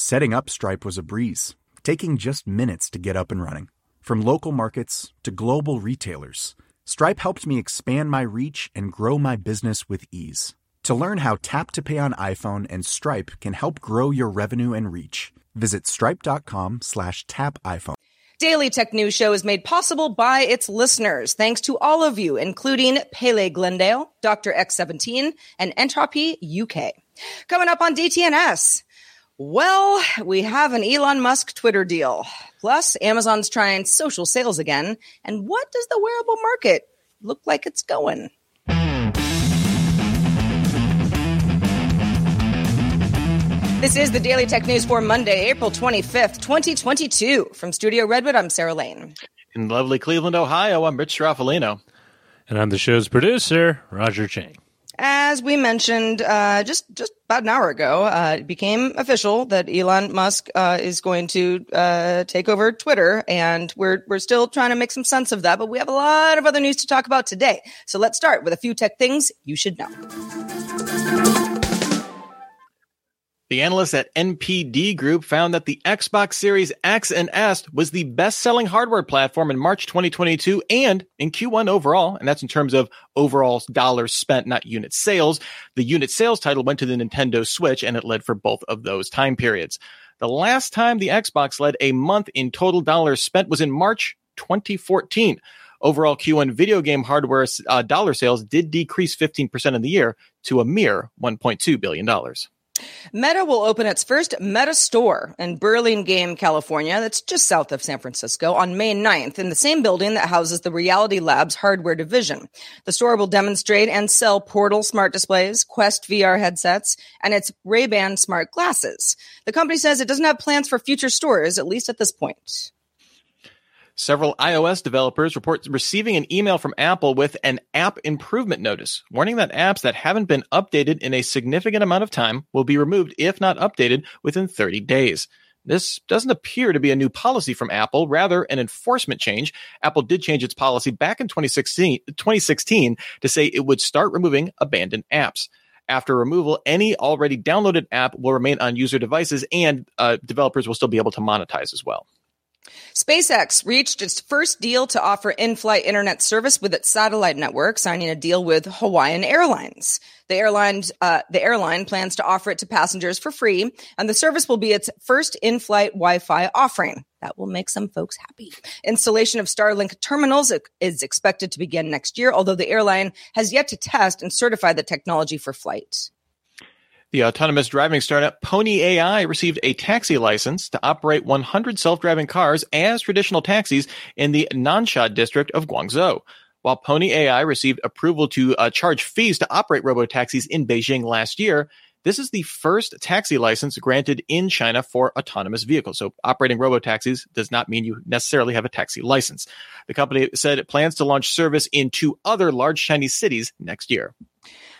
Setting up Stripe was a breeze, taking just minutes to get up and running. From local markets to global retailers, Stripe helped me expand my reach and grow my business with ease. To learn how Tap to Pay on iPhone and Stripe can help grow your revenue and reach, visit stripe.com slash tap iPhone. Daily Tech News Show is made possible by its listeners, thanks to all of you, including Pele Glendale, Dr. X17, and Entropy UK. Coming up on DTNS. Well, we have an Elon Musk Twitter deal. Plus, Amazon's trying social sales again. And what does the wearable market look like it's going? This is the Daily Tech News for Monday, April 25th, 2022. From Studio Redwood, I'm Sarah Lane. In lovely Cleveland, Ohio, I'm Rich Stroffolino. And I'm the show's producer, Roger Chang. As we mentioned uh, just just about an hour ago, uh, it became official that Elon Musk uh, is going to uh, take over Twitter, and we're we're still trying to make some sense of that. But we have a lot of other news to talk about today. So let's start with a few tech things you should know. The analysts at NPD Group found that the Xbox Series X and S was the best selling hardware platform in March 2022 and in Q1 overall. And that's in terms of overall dollars spent, not unit sales. The unit sales title went to the Nintendo Switch and it led for both of those time periods. The last time the Xbox led a month in total dollars spent was in March 2014. Overall, Q1 video game hardware uh, dollar sales did decrease 15% in the year to a mere $1.2 billion. Meta will open its first Meta store in Burlingame, California, that's just south of San Francisco, on May 9th in the same building that houses the Reality Labs hardware division. The store will demonstrate and sell Portal smart displays, Quest VR headsets, and its Ray-Ban smart glasses. The company says it doesn't have plans for future stores, at least at this point. Several iOS developers report receiving an email from Apple with an app improvement notice, warning that apps that haven't been updated in a significant amount of time will be removed if not updated within 30 days. This doesn't appear to be a new policy from Apple, rather an enforcement change. Apple did change its policy back in 2016, 2016 to say it would start removing abandoned apps. After removal, any already downloaded app will remain on user devices and uh, developers will still be able to monetize as well. SpaceX reached its first deal to offer in-flight internet service with its satellite network, signing a deal with Hawaiian Airlines. The airline, uh, the airline plans to offer it to passengers for free, and the service will be its first in-flight Wi-Fi offering. That will make some folks happy. Installation of Starlink terminals is expected to begin next year, although the airline has yet to test and certify the technology for flight. The autonomous driving startup Pony AI received a taxi license to operate 100 self-driving cars as traditional taxis in the Nansha district of Guangzhou. While Pony AI received approval to uh, charge fees to operate robo-taxis in Beijing last year, this is the first taxi license granted in China for autonomous vehicles. So operating robotaxis does not mean you necessarily have a taxi license. The company said it plans to launch service in two other large Chinese cities next year.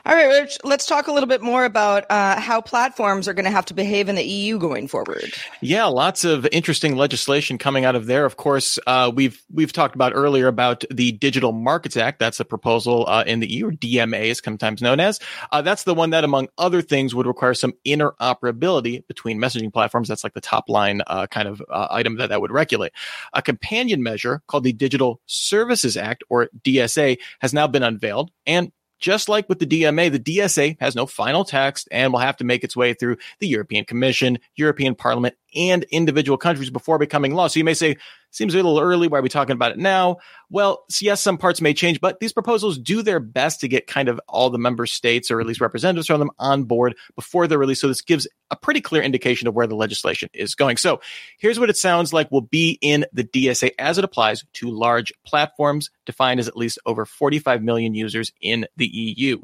All right, Rich, let's talk a little bit more about uh, how platforms are going to have to behave in the EU going forward. Yeah, lots of interesting legislation coming out of there. Of course, uh, we've we've talked about earlier about the Digital Markets Act. That's a proposal uh, in the EU, or DMA is sometimes known as. Uh, that's the one that, among other things, would require some interoperability between messaging platforms. That's like the top line uh, kind of uh, item that that would regulate. A companion measure called the Digital Services Act, or DSA, has now been unveiled and just like with the DMA, the DSA has no final text and will have to make its way through the European Commission, European Parliament, and individual countries before becoming law. So you may say, seems a little early. Why are we talking about it now? Well, yes, some parts may change, but these proposals do their best to get kind of all the member states or at least representatives from them on board before they're released. So this gives a pretty clear indication of where the legislation is going. So here's what it sounds like will be in the DSA as it applies to large platforms defined as at least over 45 million users in the EU.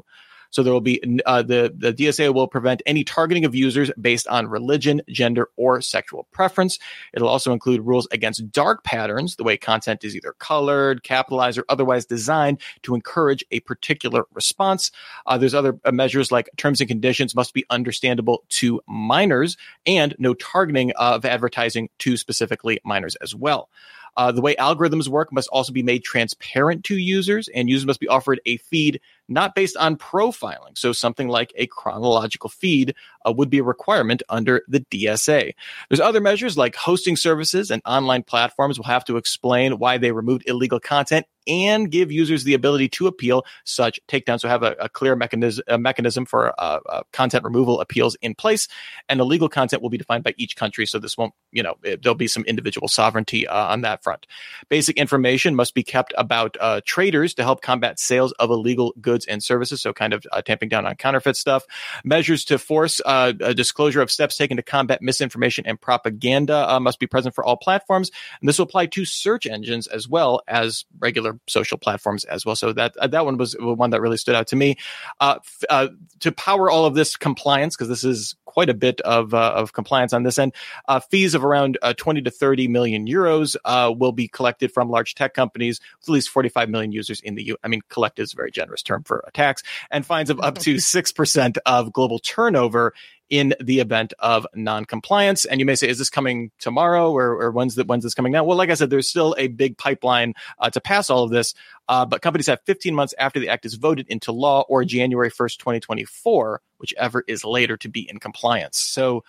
So there will be uh, the the DSA will prevent any targeting of users based on religion, gender, or sexual preference. It'll also include rules against dark patterns, the way content is either colored, capitalized, or otherwise designed to encourage a particular response. Uh, there's other uh, measures like terms and conditions must be understandable to minors, and no targeting of advertising to specifically minors as well. Uh, the way algorithms work must also be made transparent to users, and users must be offered a feed not based on profiling. So something like a chronological feed uh, would be a requirement under the DSA. There's other measures like hosting services and online platforms will have to explain why they removed illegal content and give users the ability to appeal such takedowns. So have a, a clear mechanism, a mechanism for uh, uh, content removal appeals in place, and illegal content will be defined by each country. So this won't, you know, it, there'll be some individual sovereignty uh, on that front. Basic information must be kept about uh, traders to help combat sales of illegal goods and services. So kind of uh, tamping down on counterfeit stuff. Measures to force uh, a disclosure of steps taken to combat misinformation and propaganda must be present for all platforms, and this will apply to search engines as well as regular social platforms as well. So that uh, that one was one that really stood out to me. Uh, uh, to power all of this compliance, because this is quite a bit of uh, of compliance on this end, uh, fees of around uh, 20 to 30 million euros will be collected from large tech companies with at least 45 million users in the U. I mean, collect is a very generous term for a tax, and fines of up to six percent of global turnover in the event of non-compliance. And you may say, is this coming tomorrow or, or when's, the, when's this coming now? Well, like I said, there's still a big pipeline uh, to pass all of this. Uh, but companies have 15 months after the act is voted into law or January 1st, 2024, whichever is later to be in compliance. So,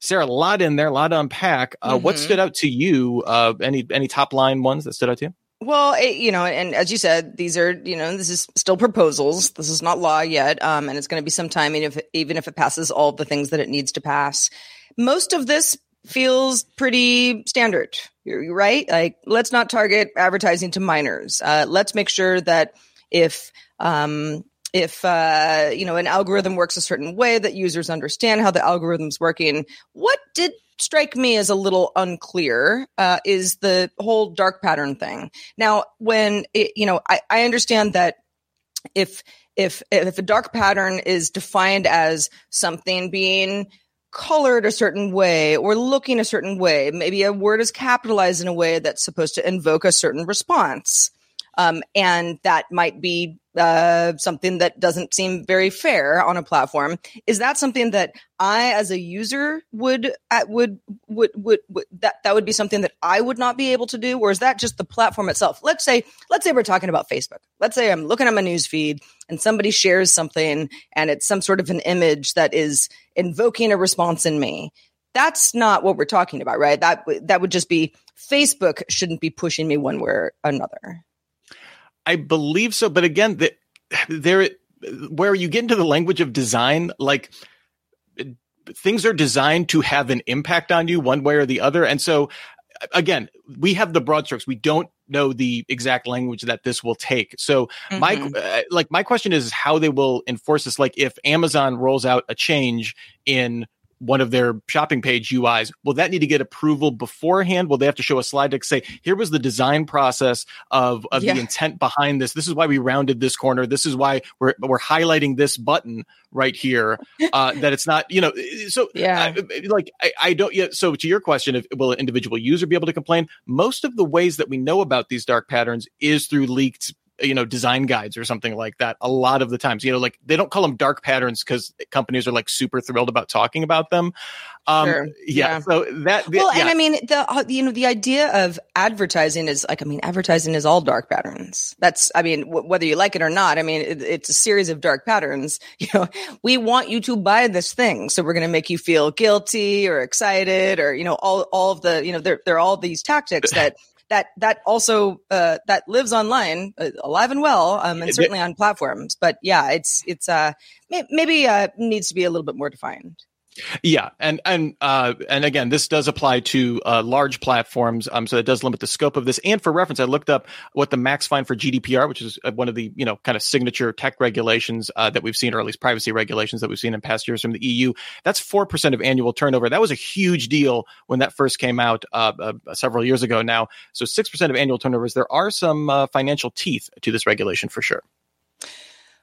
Sarah, a lot in there, a lot to unpack. Uh, mm-hmm. What stood out to you? Uh, any any top line ones that stood out to you? Well, it, you know, and as you said, these are, you know, this is still proposals. This is not law yet, um, and it's going to be some time, even if even if it passes all the things that it needs to pass. Most of this feels pretty standard, You're right? Like, let's not target advertising to minors. Uh, let's make sure that if um, if uh, you know an algorithm works a certain way, that users understand how the algorithm's working. What did strike me as a little unclear uh, is the whole dark pattern thing. Now, when it, you know, I, I understand that if if if a dark pattern is defined as something being colored a certain way or looking a certain way, maybe a word is capitalized in a way that's supposed to invoke a certain response. Um, and that might be uh, something that doesn't seem very fair on a platform. Is that something that I, as a user, would uh, would, would would would that that would be something that I would not be able to do, or is that just the platform itself? Let's say let's say we're talking about Facebook. Let's say I'm looking at my news feed and somebody shares something, and it's some sort of an image that is invoking a response in me. That's not what we're talking about, right? That that would just be Facebook shouldn't be pushing me one way or another. I believe so, but again, the, there where you get into the language of design, like things are designed to have an impact on you one way or the other, and so again, we have the broad strokes. We don't know the exact language that this will take. So mm-hmm. my uh, like my question is how they will enforce this. Like if Amazon rolls out a change in one of their shopping page UIs, will that need to get approval beforehand? Will they have to show a slide deck say, here was the design process of, of yeah. the intent behind this. This is why we rounded this corner. This is why we're, we're highlighting this button right here. Uh, that it's not, you know, so yeah, I, like I, I don't yet. So to your question, if will an individual user be able to complain? Most of the ways that we know about these dark patterns is through leaked you know design guides or something like that a lot of the times. You know like they don't call them dark patterns because companies are like super thrilled about talking about them. Um sure. yeah, yeah, so that well yeah. and i mean the uh, you know the idea of advertising is like i mean advertising is all dark patterns. That's i mean w- whether you like it or not i mean it, it's a series of dark patterns. You know we want you to buy this thing so we're going to make you feel guilty or excited or you know all all of the you know there there are all these tactics that that that also uh, that lives online, uh, alive and well, um, and certainly on platforms. But yeah, it's it's uh, maybe uh, needs to be a little bit more defined. Yeah, and and uh, and again, this does apply to uh, large platforms, um, so it does limit the scope of this. And for reference, I looked up what the max fine for GDPR, which is uh, one of the you know kind of signature tech regulations uh, that we've seen, or at least privacy regulations that we've seen in past years from the EU. That's four percent of annual turnover. That was a huge deal when that first came out uh, uh, several years ago. Now, so six percent of annual turnovers. There are some financial teeth to this regulation for sure.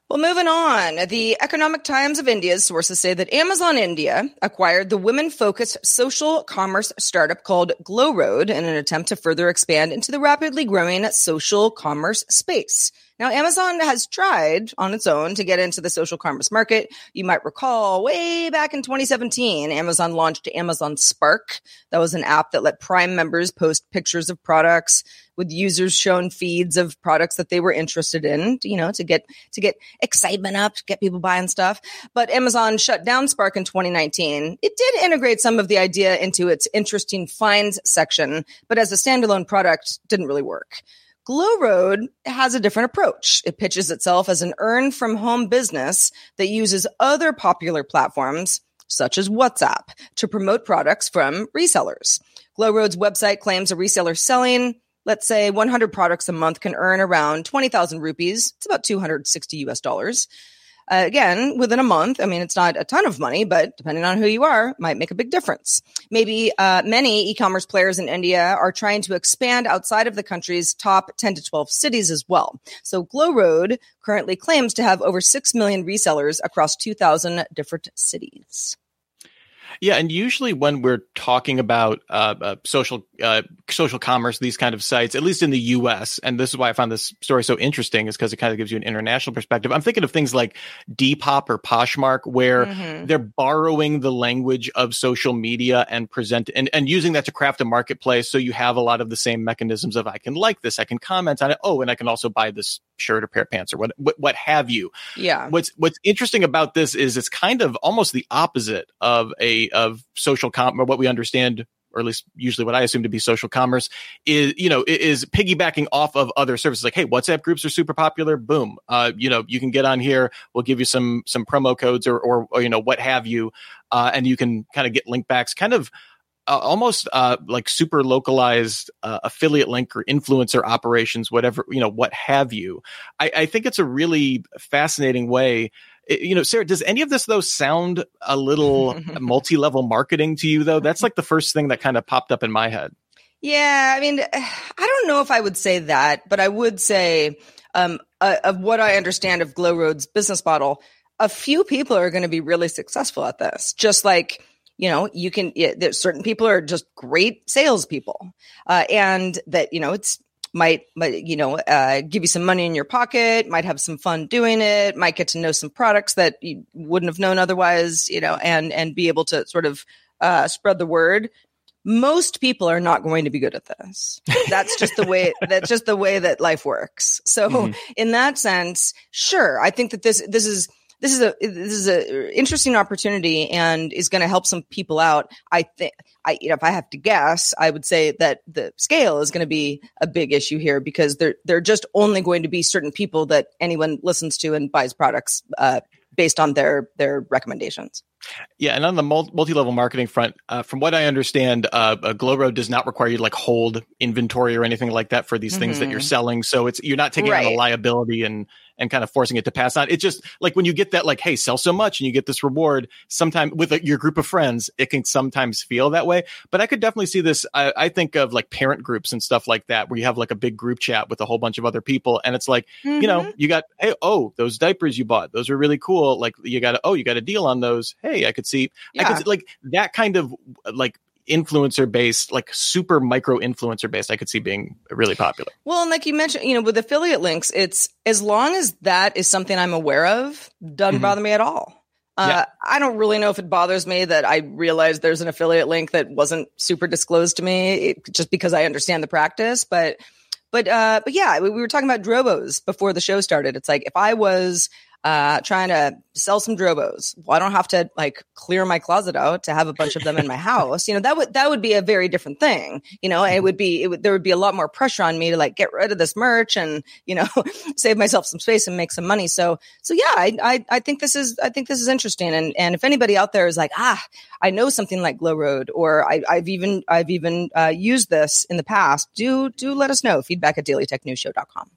Well, moving on. The Economic Times of India's sources say that Amazon India acquired the women focused social commerce startup called GlowRoad in an attempt to further expand into the rapidly growing social commerce space. Now, Amazon has tried on its own to get into the social commerce market. You might recall way back in 2017, Amazon launched Amazon Spark. That was an app that let Prime members post pictures of products with users shown feeds of products that they were interested in, you know, to get to get excitement up, get people buying stuff. But Amazon shut down Spark in 2019. It did integrate some of the idea into its interesting finds section, but as a standalone product, didn't really work. GlowRoad has a different approach. It pitches itself as an earn from home business that uses other popular platforms, such as WhatsApp, to promote products from resellers. GlowRoad's website claims a reseller selling, let's say 100 products a month can earn around 20,000 rupees. It's about 260 US dollars. Uh, again, within a month, I mean, it's not a ton of money, but depending on who you are, might make a big difference. Maybe uh, many e-commerce players in India are trying to expand outside of the country's top 10 to 12 cities as well. So GlowRoad currently claims to have over 6 million resellers across 2,000 different cities. Yeah, and usually when we're talking about uh, uh, social uh, social commerce, these kind of sites, at least in the U.S., and this is why I found this story so interesting, is because it kind of gives you an international perspective. I'm thinking of things like Depop or Poshmark, where mm-hmm. they're borrowing the language of social media and present and, and using that to craft a marketplace. So you have a lot of the same mechanisms of I can like this, I can comment on it, oh, and I can also buy this shirt or pair of pants or what what, what have you. Yeah. What's what's interesting about this is it's kind of almost the opposite of a of social com or what we understand or at least usually what I assume to be social commerce is, you know, is piggybacking off of other services. Like, hey, WhatsApp groups are super popular. Boom. Uh, you know, you can get on here. We'll give you some, some promo codes or, or, or you know, what have you. Uh, and you can kind of get link backs kind of, uh, almost uh, like super localized uh, affiliate link or influencer operations, whatever you know, what have you. I, I think it's a really fascinating way. It, you know, Sarah, does any of this though sound a little multi-level marketing to you? Though that's like the first thing that kind of popped up in my head. Yeah, I mean, I don't know if I would say that, but I would say um, uh, of what I understand of GlowRoad's business model, a few people are going to be really successful at this. Just like you know, you can, yeah, there's certain people are just great salespeople. Uh, and that, you know, it's, might, might you know, uh, give you some money in your pocket, might have some fun doing it, might get to know some products that you wouldn't have known otherwise, you know, and, and be able to sort of, uh, spread the word. Most people are not going to be good at this. That's just the way, that's just the way that life works. So mm-hmm. in that sense, sure, I think that this, this is, this is a this is a interesting opportunity and is going to help some people out. I think I you know if I have to guess, I would say that the scale is going to be a big issue here because they're they're just only going to be certain people that anyone listens to and buys products uh, based on their their recommendations. Yeah, and on the multi-level marketing front, uh, from what I understand, uh, GlowRoad does not require you to like hold inventory or anything like that for these mm-hmm. things that you're mm-hmm. selling. So it's you're not taking right. on a liability and and kind of forcing it to pass on. It's just like when you get that, like, hey, sell so much and you get this reward. Sometime with a, your group of friends, it can sometimes feel that way. But I could definitely see this. I, I, think of like parent groups and stuff like that, where you have like a big group chat with a whole bunch of other people, and it's like, mm-hmm. you know, mm-hmm. you got, hey, oh, those diapers you bought, those are really cool. Like you got, oh, you got a deal on those. Hey, I could see, yeah. I could like that kind of like influencer based, like super micro influencer based, I could see being really popular. Well, and like you mentioned, you know, with affiliate links, it's as long as that is something I'm aware of, doesn't mm-hmm. bother me at all. Uh, yeah. I don't really know if it bothers me that I realized there's an affiliate link that wasn't super disclosed to me it, just because I understand the practice. But, but, uh, but yeah, we, we were talking about Drobos before the show started. It's like if I was uh, trying to sell some Drobos. Well, I don't have to like clear my closet out to have a bunch of them in my house. You know, that would, that would be a very different thing. You know, it would be, it would, there would be a lot more pressure on me to like get rid of this merch and, you know, save myself some space and make some money. So, so yeah, I, I, I think this is, I think this is interesting. And, and if anybody out there is like, ah, I know something like GlowRoad or I, have even, I've even uh, used this in the past, do, do let us know. Feedback at dailytechnewsshow.com.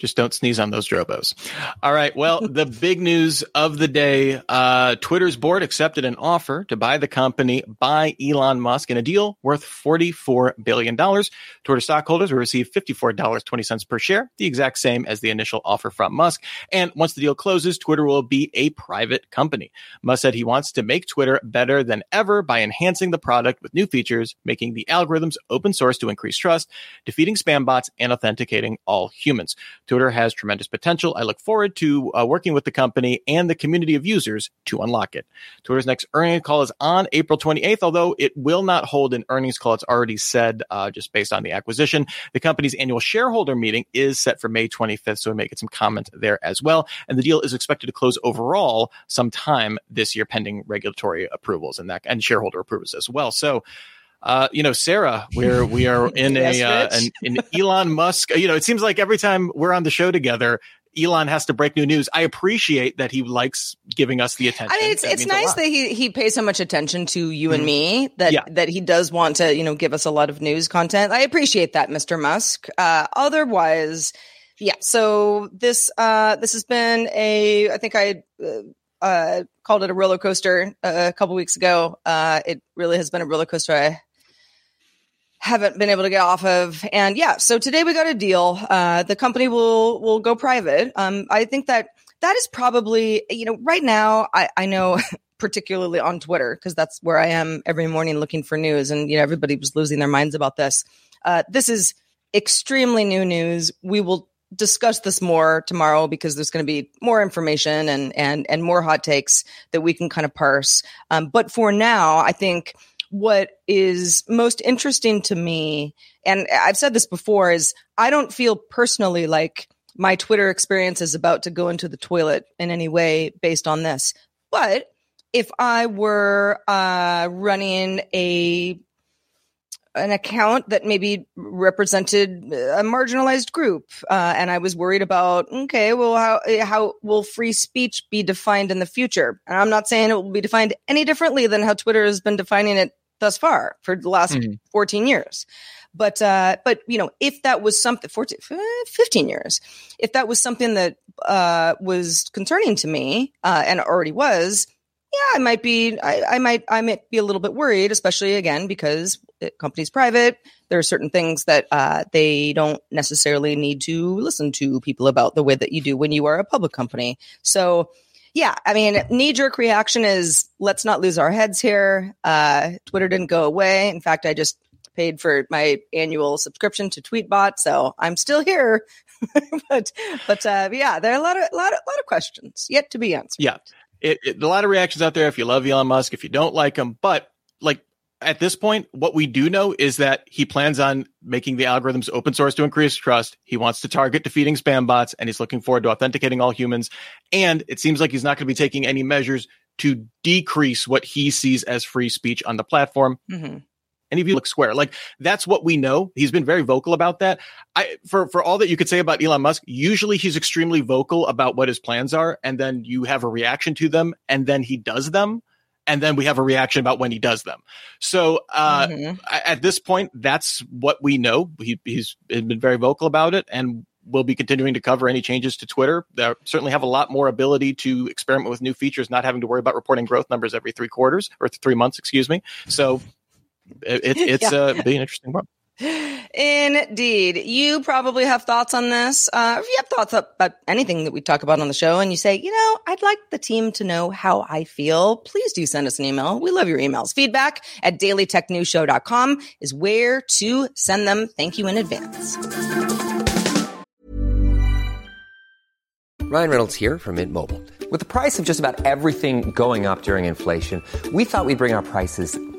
Just don't sneeze on those Drobos. All right. Well, the big news of the day uh, Twitter's board accepted an offer to buy the company by Elon Musk in a deal worth $44 billion. Twitter stockholders will receive $54.20 per share, the exact same as the initial offer from Musk. And once the deal closes, Twitter will be a private company. Musk said he wants to make Twitter better than ever by enhancing the product with new features, making the algorithms open source to increase trust, defeating spam bots, and authenticating all humans. Twitter has tremendous potential. I look forward to uh, working with the company and the community of users to unlock it. Twitter's next earnings call is on April 28th, although it will not hold an earnings call. It's already said, uh, just based on the acquisition. The company's annual shareholder meeting is set for May 25th, so we may get some comment there as well. And the deal is expected to close overall sometime this year, pending regulatory approvals and that and shareholder approvals as well. So, uh, you know, Sarah, where we are in yes, a uh, an, an Elon Musk. You know, it seems like every time we're on the show together, Elon has to break new news. I appreciate that he likes giving us the attention. I mean, it's that it's nice that he he pays so much attention to you mm-hmm. and me that yeah. that he does want to you know give us a lot of news content. I appreciate that, Mr. Musk. Uh, otherwise, yeah. So this uh this has been a I think I. Uh, uh, called it a roller coaster uh, a couple weeks ago. Uh, it really has been a roller coaster. I haven't been able to get off of. And yeah, so today we got a deal. Uh, the company will will go private. Um, I think that that is probably you know right now. I I know. particularly on Twitter, because that's where I am every morning looking for news. And, you know, everybody was losing their minds about this. Uh, this is extremely new news. We will discuss this more tomorrow because there's going to be more information and, and, and more hot takes that we can kind of parse. Um, but for now, I think what is most interesting to me, and I've said this before, is I don't feel personally like my Twitter experience is about to go into the toilet in any way based on this. But if I were uh, running a an account that maybe represented a marginalized group, uh, and I was worried about, okay, well, how how will free speech be defined in the future? And I'm not saying it will be defined any differently than how Twitter has been defining it thus far for the last mm-hmm. 14 years. But, uh, but, you know, if that was something, 14, 15 years, if that was something that, uh, was concerning to me, uh, and already was, yeah, I might be, I, I might, I might be a little bit worried, especially again, because the company's private. There are certain things that, uh, they don't necessarily need to listen to people about the way that you do when you are a public company. So, yeah, I mean, knee jerk reaction is let's not lose our heads here. Uh, Twitter didn't go away. In fact, I just paid for my annual subscription to Tweetbot, so I'm still here. but but uh, yeah, there are a lot of lot of, lot of questions yet to be answered. Yeah, it, it, a lot of reactions out there. If you love Elon Musk, if you don't like him, but like at this point, what we do know is that he plans on making the algorithms open source to increase trust. He wants to target defeating spam bots and he's looking forward to authenticating all humans. And it seems like he's not going to be taking any measures to decrease what he sees as free speech on the platform. Mm-hmm. Any of you look square. Like that's what we know. He's been very vocal about that. I for for all that you could say about Elon Musk, usually he's extremely vocal about what his plans are, and then you have a reaction to them, and then he does them and then we have a reaction about when he does them. So uh, mm-hmm. at this point, that's what we know. He, he's been very vocal about it, and we'll be continuing to cover any changes to Twitter. They certainly have a lot more ability to experiment with new features, not having to worry about reporting growth numbers every three quarters or three months, excuse me. So it, it's yeah. uh, be an interesting one. Indeed. You probably have thoughts on this. Uh, if you have thoughts about anything that we talk about on the show and you say, you know, I'd like the team to know how I feel, please do send us an email. We love your emails. Feedback at dailytechnewsshow.com is where to send them. Thank you in advance. Ryan Reynolds here from Mint Mobile. With the price of just about everything going up during inflation, we thought we'd bring our prices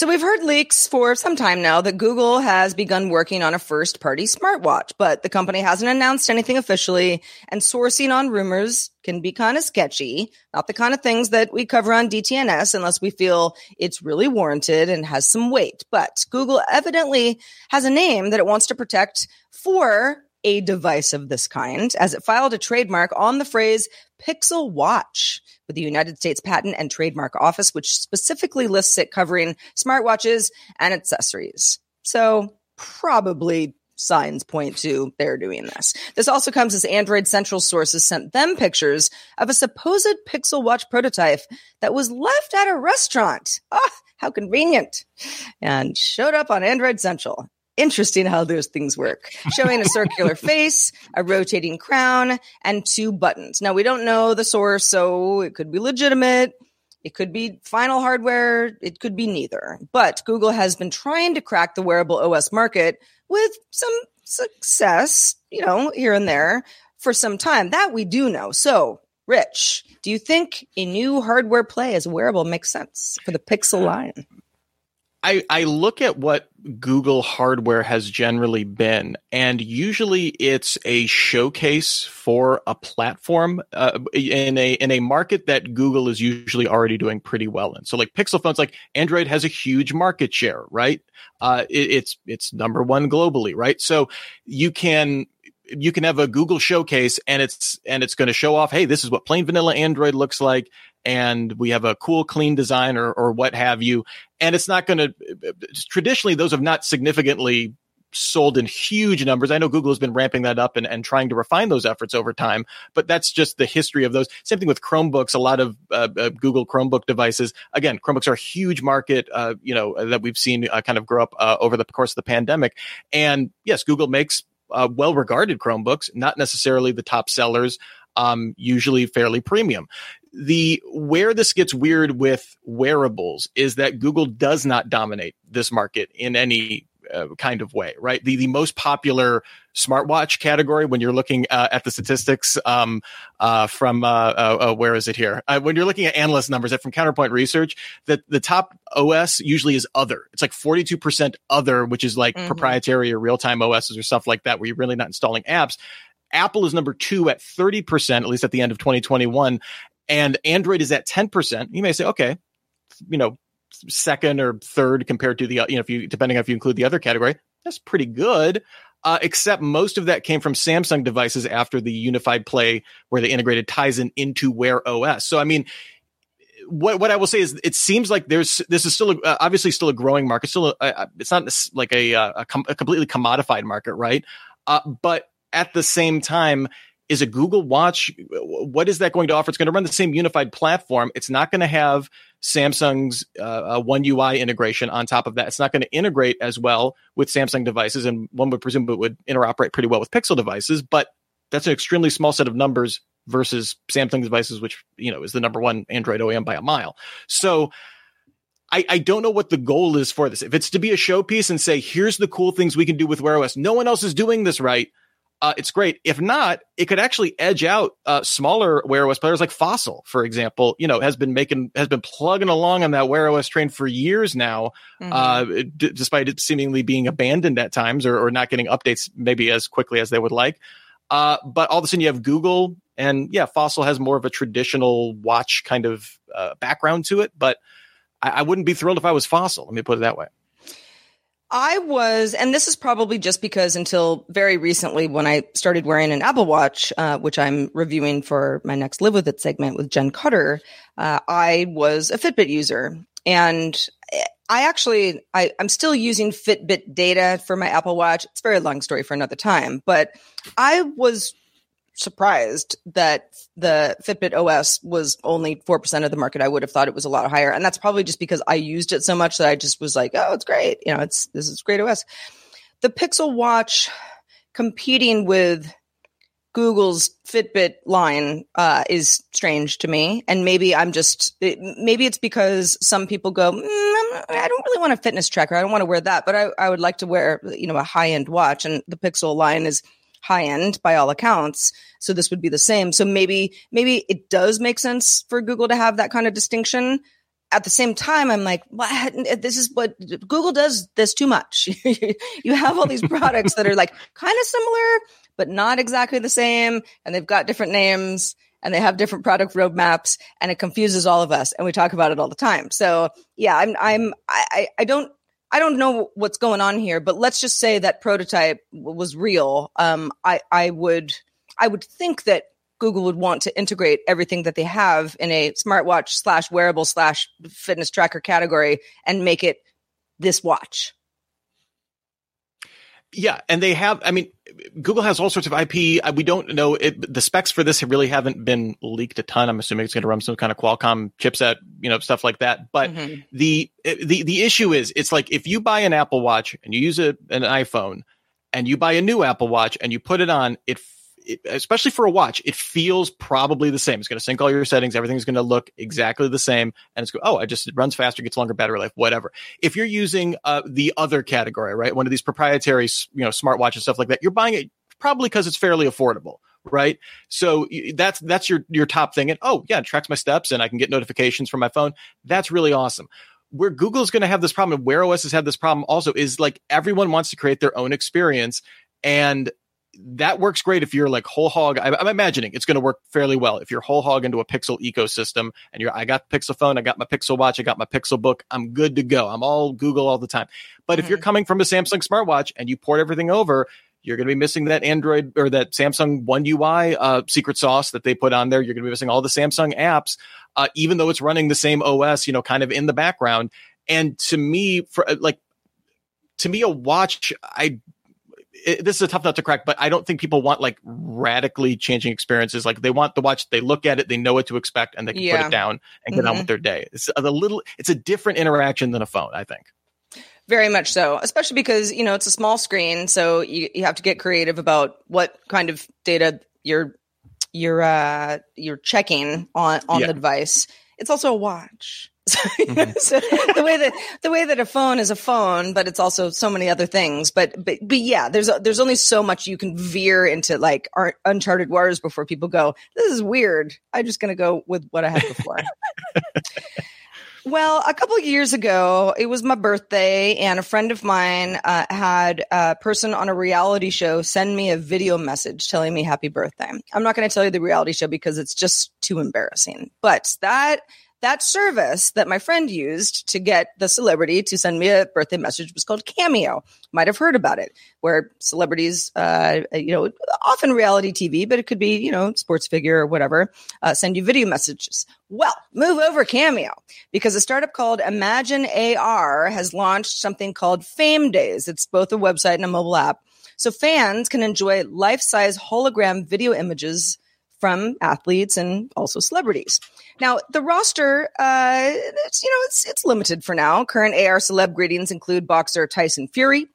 So we've heard leaks for some time now that Google has begun working on a first party smartwatch, but the company hasn't announced anything officially and sourcing on rumors can be kind of sketchy. Not the kind of things that we cover on DTNS unless we feel it's really warranted and has some weight. But Google evidently has a name that it wants to protect for a device of this kind as it filed a trademark on the phrase Pixel Watch with the United States Patent and Trademark Office, which specifically lists it covering smartwatches and accessories. So probably signs point to they're doing this. This also comes as Android Central sources sent them pictures of a supposed Pixel Watch prototype that was left at a restaurant. Ah, how convenient. And showed up on Android Central interesting how those things work. Showing a circular face, a rotating crown, and two buttons. Now, we don't know the source, so it could be legitimate. It could be final hardware. It could be neither. But Google has been trying to crack the wearable OS market with some success, you know, here and there for some time. That we do know. So, Rich, do you think a new hardware play as a wearable makes sense for the Pixel line? I, I look at what Google hardware has generally been, and usually it's a showcase for a platform uh, in a in a market that Google is usually already doing pretty well in. So, like Pixel phones, like Android has a huge market share, right? Uh, it, it's it's number one globally, right? So you can you can have a Google showcase and it's and it's going to show off, hey, this is what plain vanilla Android looks like and we have a cool clean design or or what have you and it's not going to traditionally those have not significantly sold in huge numbers. I know Google has been ramping that up and, and trying to refine those efforts over time, but that's just the history of those. Same thing with Chromebooks. A lot of uh, uh, Google Chromebook devices. Again, Chromebooks are a huge market, uh, you know, that we've seen uh, kind of grow up uh, over the course of the pandemic. And yes, Google makes uh, well regarded Chromebooks, not necessarily the top sellers. Um, usually fairly premium the where this gets weird with wearables is that Google does not dominate this market in any uh, kind of way, right? The the most popular smartwatch category when you're looking uh, at the statistics um, uh, from uh, uh, uh, where is it here? when you're looking at analyst numbers from Counterpoint Research, that the top OS usually is other. It's like 42% other, which is like mm-hmm. proprietary or real time OSs or stuff like that, where you're really not installing apps. Apple is number two at 30%, at least at the end of 2021 and Android is at 10%, you may say, okay, you know, second or third compared to the, you know, if you, depending on if you include the other category, that's pretty good. Uh, except most of that came from Samsung devices after the unified play where they integrated Tizen into Wear OS. So, I mean, what what I will say is, it seems like there's this is still a, uh, obviously still a growing market. Still, a, it's not like a a, com- a completely commodified market, right? Uh, but at the same time, is a Google Watch. What is that going to offer? It's going to run the same unified platform. It's not going to have Samsung's uh, uh, One UI integration on top of that. It's not going to integrate as well with Samsung devices, and one would presume it would interoperate pretty well with Pixel devices. But that's an extremely small set of numbers versus Samsung devices, which you know is the number one Android OEM by a mile. So I, I don't know what the goal is for this. If it's to be a showpiece and say, here's the cool things we can do with Wear OS, no one else is doing this right. Uh, it's great. If not, it could actually edge out uh, smaller Wear OS players like Fossil, for example. You know, has been making has been plugging along on that Wear OS train for years now, mm-hmm. uh, d- despite it seemingly being abandoned at times or, or, not getting updates maybe as quickly as they would like. Uh, but all of a sudden, you have Google, and yeah, Fossil has more of a traditional watch kind of uh, background to it, but I, I wouldn't be thrilled if I was fossil. Let me put it that way. I was, and this is probably just because until very recently, when I started wearing an Apple Watch, uh, which I'm reviewing for my next Live With It segment with Jen Cutter, uh, I was a Fitbit user. And I actually, I, I'm still using Fitbit data for my Apple Watch. It's a very long story for another time, but I was surprised that the Fitbit OS was only 4% of the market. I would have thought it was a lot higher. And that's probably just because I used it so much that I just was like, oh, it's great. You know, it's, this is great OS. The Pixel Watch competing with Google's Fitbit line uh, is strange to me, and maybe I'm just maybe it's because some people go, mm, I don't really want a fitness tracker. I don't want to wear that, but I, I would like to wear you know a high end watch, and the Pixel line is high end by all accounts. So this would be the same. So maybe, maybe it does make sense for Google to have that kind of distinction. At the same time, I'm like, what? This is what Google does this too much. you have all these products that are like kind of similar, but not exactly the same. And they've got different names and they have different product roadmaps and it confuses all of us. And we talk about it all the time. So yeah, I'm, I'm, I, I don't I don't know what's going on here, but let's just say that prototype was real. Um, I, I would, I would think that Google would want to integrate everything that they have in a smartwatch slash wearable slash fitness tracker category and make it this watch. Yeah, and they have. I mean, Google has all sorts of IP. We don't know it, the specs for this really haven't been leaked a ton. I'm assuming it's going to run some kind of Qualcomm chipset, you know, stuff like that. But mm-hmm. the the the issue is, it's like if you buy an Apple Watch and you use a, an iPhone, and you buy a new Apple Watch and you put it on, it it, especially for a watch, it feels probably the same. It's going to sync all your settings. Everything's going to look exactly the same. And it's go, oh, I just, it runs faster, gets longer battery life, whatever. If you're using uh, the other category, right? One of these proprietary, you know, smartwatches, stuff like that, you're buying it probably because it's fairly affordable. Right. So that's, that's your, your top thing. And oh, yeah, it tracks my steps and I can get notifications from my phone. That's really awesome where Google's going to have this problem, and Wear OS has had this problem also, is like everyone wants to create their own experience. And that works great if you're like whole hog. I, am imagining it's going to work fairly well if you're whole hog into a Pixel ecosystem and you're. I got the Pixel phone, I got my Pixel watch, I got my Pixel book. I'm good to go. I'm all Google all the time. But mm-hmm. if you're mm-hmm. coming from a Samsung smartwatch and you port everything over, you're going to be missing that Android or that Samsung One UI uh, secret sauce that they put on there. You're going to be missing all the Samsung apps, uh, even though it's running the same OS, you know, kind of in the background. And to me, for like to me, a watch, I it, this is a tough nut to crack, but I don't think people want like radically changing experiences. Like they want the watch, they look at it, they know what to expect, and they can yeah. put it down and get mm-hmm. on with their day. It's a little, it's a different interaction than a phone, I think. Very much so, especially because you know it's a small screen, so you, you have to get creative about what kind of data you're you're uh, you're checking on on yeah. the device. It's also a watch. Mm-hmm. so the way that the way that a phone is a phone, but it's also so many other things. But but but yeah, there's there's only so much you can veer into like uncharted waters before people go. This is weird. I'm just gonna go with what I had before. Well, a couple of years ago, it was my birthday, and a friend of mine uh, had a person on a reality show send me a video message telling me happy birthday. I'm not going to tell you the reality show because it's just too embarrassing. But that that service that my friend used to get the celebrity to send me a birthday message was called Cameo. Might have heard about it, where celebrities, uh, you know, often reality TV, but it could be, you know, sports figure or whatever, uh, send you video messages. Well, move over Cameo because a startup called Imagine AR has launched something called Fame Days. It's both a website and a mobile app so fans can enjoy life-size hologram video images from athletes and also celebrities. Now, the roster, uh, it's, you know, it's it's limited for now. Current AR celeb greetings include boxer Tyson Fury,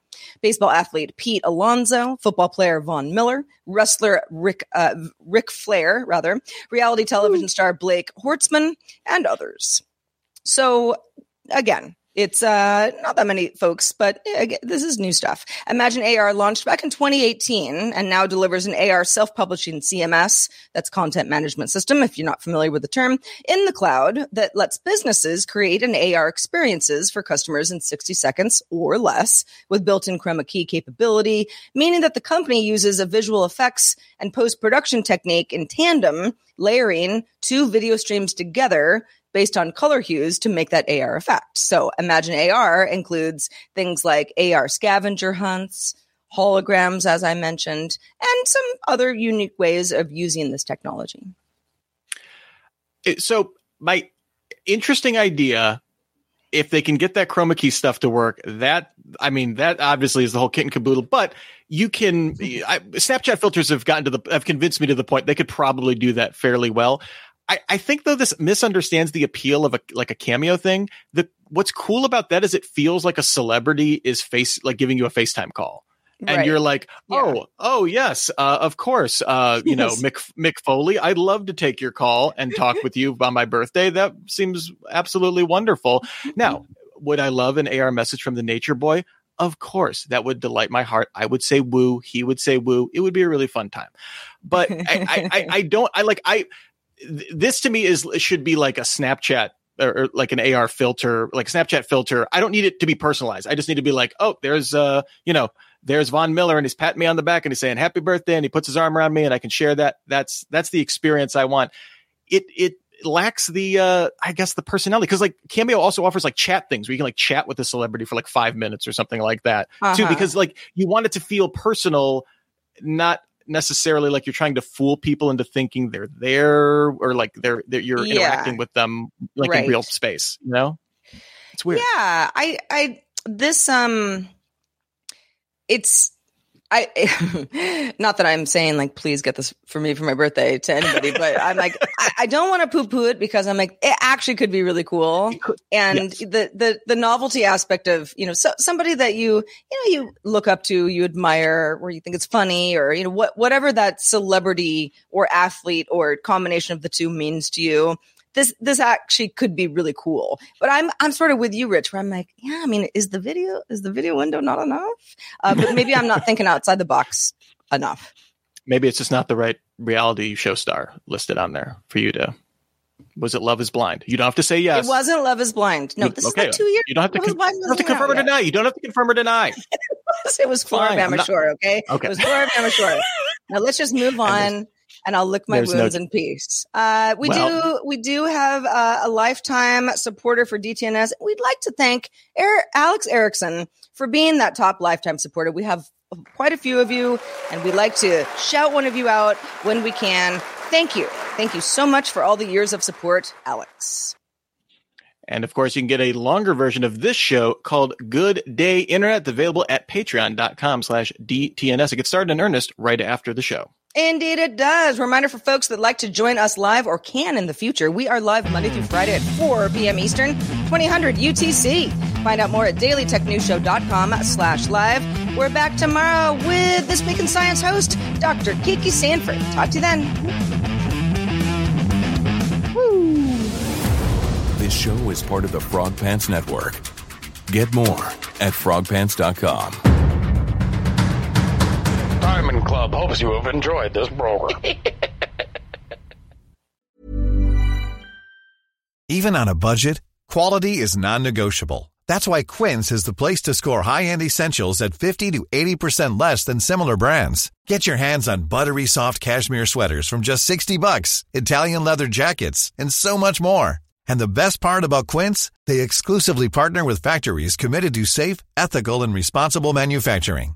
baseball athlete Pete Alonso, football player Von Miller, wrestler Rick uh, Ric Flair, rather, reality television star Blake Horstmann, and others. So, again, it's uh, not that many folks, but yeah, this is new stuff. Imagine AR launched back in 2018 and now delivers an AR self-publishing CMS, that's content management system, if you're not familiar with the term, in the cloud that lets businesses create an AR experiences for customers in 60 seconds or less with built-in chroma key capability, meaning that the company uses a visual effects and post-production technique in tandem, layering two video streams together based on color hues to make that AR effect. So Imagine AR includes things like AR scavenger hunts, holograms, as I mentioned, and some other unique ways of using this technology. So, my interesting idea if they can get that chroma key stuff to work, that I mean, that obviously is the whole kit and caboodle. But you can I, Snapchat filters have gotten to the have convinced me to the point they could probably do that fairly well. I, I think though this misunderstands the appeal of a like a cameo thing. The what's cool about that is it feels like a celebrity is face like giving you a FaceTime call. And Right. you're like, oh, Yeah. oh yes, uh, of course. Uh, you know, Mick Mick Foley, I'd love to take your call and talk with you on my birthday. That seems absolutely wonderful. Now, would I love an AR message from the Nature Boy? Of course, that would delight my heart. I would say woo. He would say woo. It would be a really fun time. But I, I, I, I don't. I like. I th- this to me is should be like a Snapchat or, or like an AR filter, like Snapchat filter. I don't need it to be personalized. I just need to be like, oh, there's uh, you know, there's Von Miller and he's patting me on the back and he's saying happy birthday and he puts his arm around me and I can share that. That's that's the experience I want. It it lacks the uh I guess the personality because like Cameo also offers like chat things where you can like chat with a celebrity for like five minutes or something like that too Uh-huh. because like you want it to feel personal, not necessarily like you're trying to fool people into thinking they're there or like they're, they're you're Yeah. interacting with them like Right. in real space. You know, it's weird. Yeah, I, I, this, um, it's, I, not that I'm saying like, please get this for me for my birthday to anybody, but I'm like, I, I don't want to poo poo it because I'm like, it actually could be really cool. And yes. the, the, the novelty aspect of, you know, so, somebody that you, you know, you look up to, you admire, or you think it's funny, or, you know, what, whatever that celebrity or athlete or combination of the two means to you this this actually could be really cool. But I'm I'm sort of with you, Rich, where I'm like, yeah, I mean, is the video is the video window not enough? Uh, but maybe I'm not thinking outside the box enough. Maybe it's just not the right reality show star listed on there for you to. Was it Love Is Blind? You don't have to say yes. It wasn't Love Is Blind. No, this okay. is like two years. You don't have to, con- don't have to confirm or yet. deny. You don't have to confirm or deny. It was Florida Fine, I'm Bama not- Shore. Okay. Okay. It was Floribama Shore. Now let's just move on. And I'll lick my there's no- wounds in peace. Uh, we Well- do, we do have uh, a lifetime supporter for DTNS. We'd like to thank er- Alex Erickson for being that top lifetime supporter. We have quite a few of you, and we'd like to shout one of you out when we can. Thank you. Thank you so much for all the years of support, Alex. And of course, you can get a longer version of this show called Good Day Internet, available at patreon.com slash DTNS. It gets started in earnest right after the show. Indeed, it does. Reminder for folks that like to join us live or can in the future. We are live Monday through Friday at 4 p.m. Eastern, 2000 UTC. Find out more at dailytechnewsshow.com slash live. We're back tomorrow with This Week in Science host, Dr. Kiki Sanford. Talk to you then. This show is part of the Frog Pants Network. Get more at frogpants.com. Diamond Club hopes you have enjoyed this program. Even on a budget, quality is non-negotiable. That's why Quince is the place to score high-end essentials at 50 to 80% less than similar brands. Get your hands on buttery soft cashmere sweaters from just 60 bucks, Italian leather jackets, and so much more. And the best part about Quince, they exclusively partner with factories committed to safe, ethical, and responsible manufacturing.